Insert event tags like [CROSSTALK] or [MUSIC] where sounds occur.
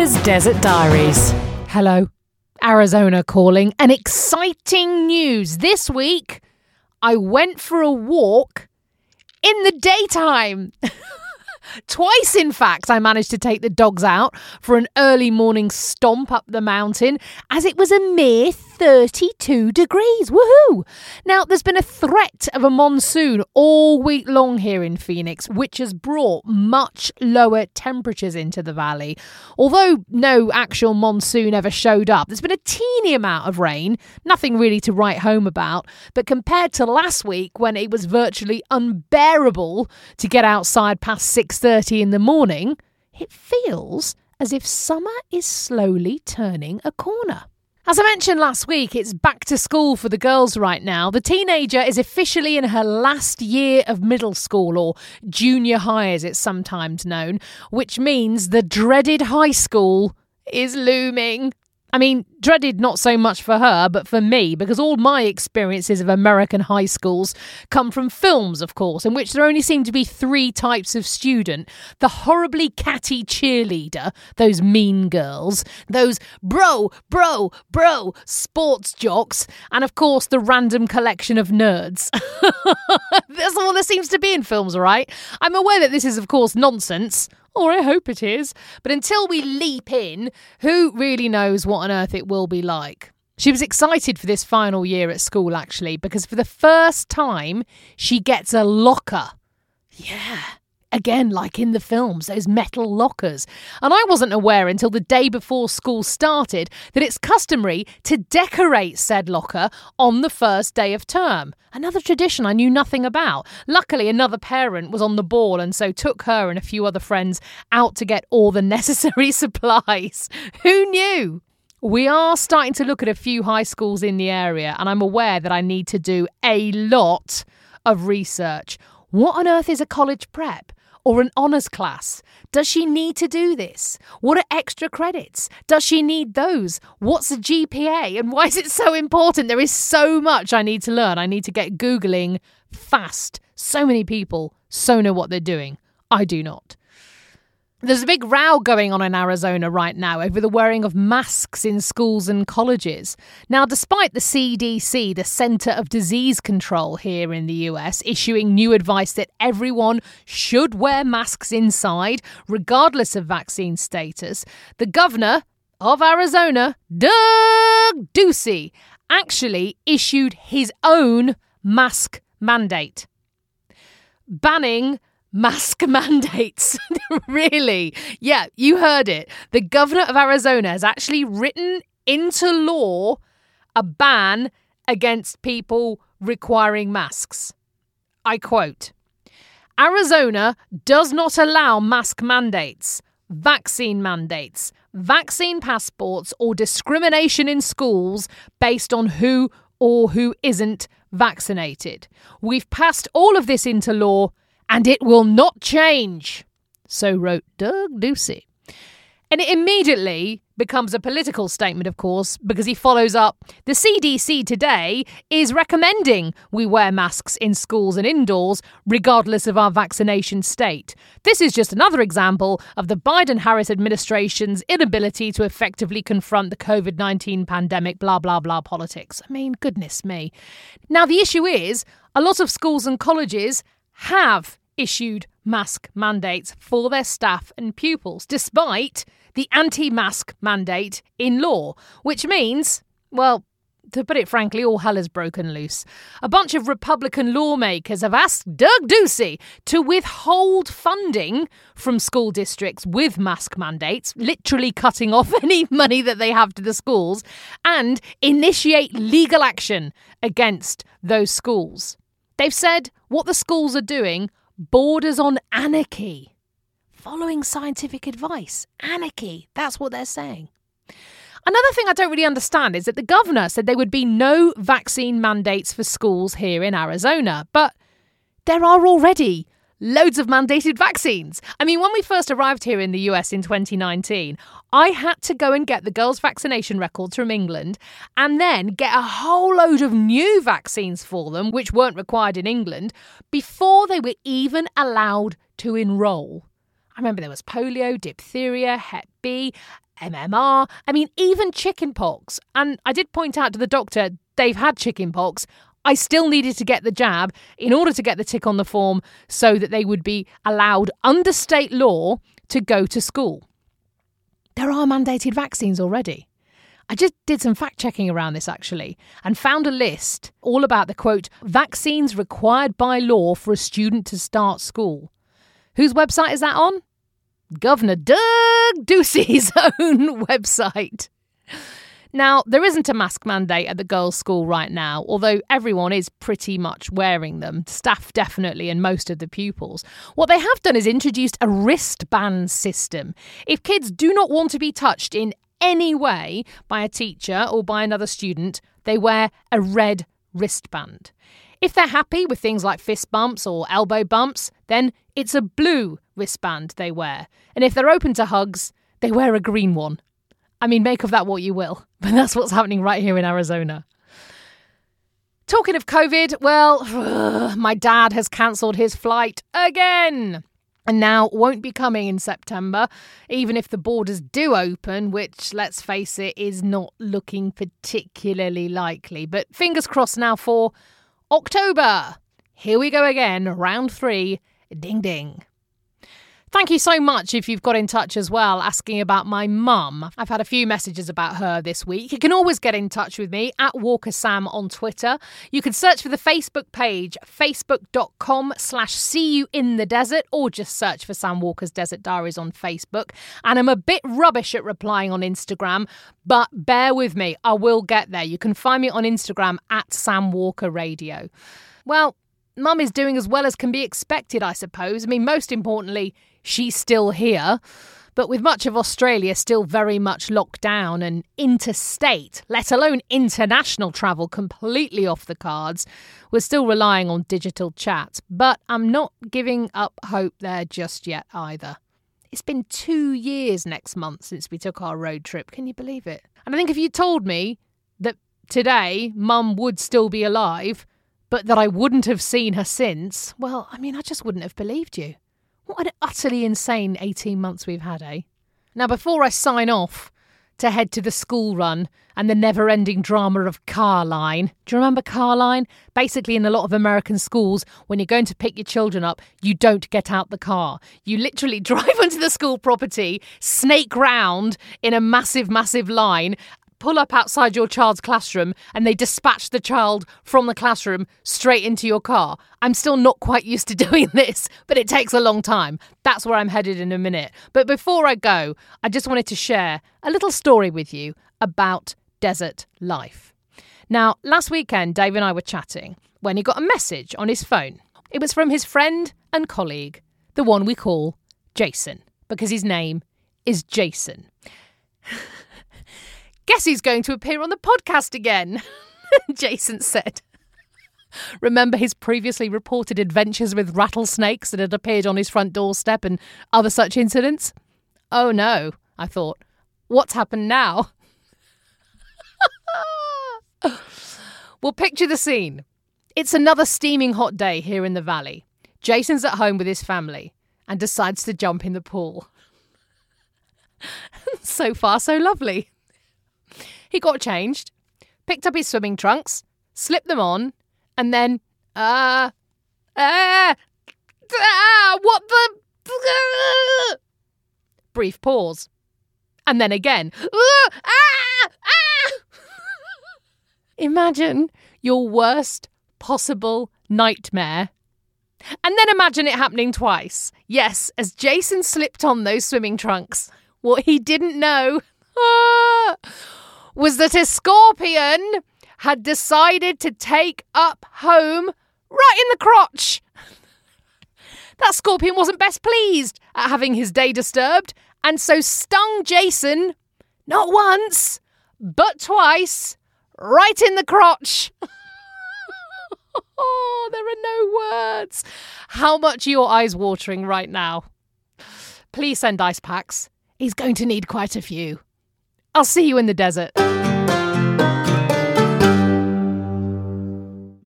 Desert Diaries. Hello, Arizona calling. And exciting news this week. I went for a walk in the daytime. [LAUGHS] Twice, in fact, I managed to take the dogs out for an early morning stomp up the mountain as it was a mere 32 degrees. Woohoo! Now, there's been a threat of a monsoon all week long here in Phoenix, which has brought much lower temperatures into the valley. Although no actual monsoon ever showed up, there's been a teeny amount of rain, nothing really to write home about. But compared to last week, when it was virtually unbearable to get outside past 6:30 in the morning, it feels as if summer is slowly turning a corner. As I mentioned last week, it's back to school for the girls right now. The teenager is officially in her last year of middle school, or junior high as it's sometimes known, which means the dreaded high school is looming. I mean, dreaded not so much for her, but for me, because all my experiences of American high schools come from films, of course, in which there only seem to be three types of student the horribly catty cheerleader, those mean girls, those bro, bro, bro sports jocks, and of course the random collection of nerds. [LAUGHS] That's all there seems to be in films, right? I'm aware that this is, of course, nonsense or I hope it is. But until we leap in, who really knows what on earth it will be like? She was excited for this final year at school, actually, because for the first time, she gets a locker. Yeah. Again, like in the films, those metal lockers. And I wasn't aware until the day before school started that it's customary to decorate said locker on the first day of term. Another tradition I knew nothing about. Luckily, another parent was on the ball and so took her and a few other friends out to get all the [LAUGHS] necessary supplies. Who knew? We are starting to look at a few high schools in the area, and I'm aware that I need to do a lot of research. What on earth is a college prep? Or an honours class? Does she need to do this? What are extra credits? Does she need those? What's a GPA and why is it so important? There is so much I need to learn. I need to get Googling fast. So many people so know what they're doing. I do not. There's a big row going on in Arizona right now over the wearing of masks in schools and colleges. Now, despite the CDC, the Center of Disease Control here in the US, issuing new advice that everyone should wear masks inside, regardless of vaccine status, the governor of Arizona, Doug Ducey, actually issued his own mask mandate, banning mask [LAUGHS] mandates. [LAUGHS] really? Yeah, you heard it. The governor of Arizona has actually written into law a ban against people requiring masks. I quote Arizona does not allow mask mandates, vaccine mandates, vaccine passports, or discrimination in schools based on who or who isn't vaccinated. We've passed all of this into law and it will not change. So wrote Doug Ducey. And it immediately becomes a political statement, of course, because he follows up the CDC today is recommending we wear masks in schools and indoors, regardless of our vaccination state. This is just another example of the Biden Harris administration's inability to effectively confront the COVID 19 pandemic, blah, blah, blah politics. I mean, goodness me. Now, the issue is a lot of schools and colleges have issued mask mandates for their staff and pupils, despite the anti mask mandate in law, which means, well, to put it frankly, all hell has broken loose. A bunch of Republican lawmakers have asked Doug Ducey to withhold funding from school districts with mask mandates, literally cutting off [LAUGHS] any money that they have to the schools, and initiate legal action against those schools. They've said what the schools are doing borders on anarchy. Following scientific advice. Anarchy. That's what they're saying. Another thing I don't really understand is that the governor said there would be no vaccine mandates for schools here in Arizona, but there are already loads of mandated vaccines. I mean, when we first arrived here in the US in 2019, I had to go and get the girls' vaccination records from England and then get a whole load of new vaccines for them, which weren't required in England, before they were even allowed to enrol. I remember there was polio, diphtheria, Hep B, MMR, I mean, even chickenpox. And I did point out to the doctor they've had chickenpox. I still needed to get the jab in order to get the tick on the form so that they would be allowed under state law to go to school. There are mandated vaccines already. I just did some fact checking around this actually and found a list all about the quote, vaccines required by law for a student to start school. Whose website is that on? Governor Doug Ducey's [LAUGHS] own website. Now, there isn't a mask mandate at the girls' school right now, although everyone is pretty much wearing them, staff definitely, and most of the pupils. What they have done is introduced a wristband system. If kids do not want to be touched in any way by a teacher or by another student, they wear a red wristband. If they're happy with things like fist bumps or elbow bumps, then it's a blue wristband they wear. And if they're open to hugs, they wear a green one. I mean, make of that what you will, [LAUGHS] but that's what's happening right here in Arizona. Talking of COVID, well, [SIGHS] my dad has cancelled his flight again and now won't be coming in September, even if the borders do open, which, let's face it, is not looking particularly likely. But fingers crossed now for October. Here we go again, round three. Ding ding. Thank you so much if you've got in touch as well asking about my mum. I've had a few messages about her this week. You can always get in touch with me at Walker Sam on Twitter. You can search for the Facebook page, facebook.com slash see you in the desert, or just search for Sam Walker's Desert Diaries on Facebook. And I'm a bit rubbish at replying on Instagram, but bear with me, I will get there. You can find me on Instagram at Sam Walker Radio. Well, Mum is doing as well as can be expected, I suppose. I mean, most importantly, she's still here. But with much of Australia still very much locked down and interstate, let alone international travel completely off the cards, we're still relying on digital chat. But I'm not giving up hope there just yet either. It's been two years next month since we took our road trip. Can you believe it? And I think if you told me that today mum would still be alive, but that I wouldn't have seen her since, well, I mean, I just wouldn't have believed you. What an utterly insane 18 months we've had, eh? Now, before I sign off to head to the school run and the never ending drama of car line, do you remember car line? Basically, in a lot of American schools, when you're going to pick your children up, you don't get out the car. You literally [LAUGHS] drive onto the school property, snake round in a massive, massive line, pull up outside your child's classroom and they dispatch the child from the classroom straight into your car. I'm still not quite used to [LAUGHS] doing this, but it takes a long time. That's where I'm headed in a minute. But before I go, I just wanted to share a little story with you about desert life. Now, last weekend, Dave and I were chatting when he got a message on his phone. It was from his friend and colleague, the one we call Jason, because his name is Jason. Guess who's going to appear on the podcast again? [LAUGHS] Jason said. Remember his previously reported adventures with rattlesnakes that had appeared on his front doorstep and other such incidents? Oh no, I thought. What's happened now? [LAUGHS] well, picture the scene. It's another steaming hot day here in the valley. Jason's at home with his family and decides to jump in the pool. [LAUGHS] so far, so lovely. He got changed, picked up his swimming trunks, slipped them on, and then, uh, uh, uh what the? Uh, [LAUGHS] brief pause. And then again, uh, [LAUGHS] ah, ah. [LAUGHS] Imagine your worst possible nightmare. And then imagine it happening twice. Yes, as Jason slipped on those swimming trunks. What he didn't know. Ah, was that a scorpion had decided to take up home right in the crotch. [LAUGHS] that scorpion wasn't best pleased at having his day disturbed and so stung Jason not once, but twice, right in the crotch. [LAUGHS] oh, there are no words. How much are your eyes watering right now? Please send ice packs. He's going to need quite a few. I'll see you in the desert.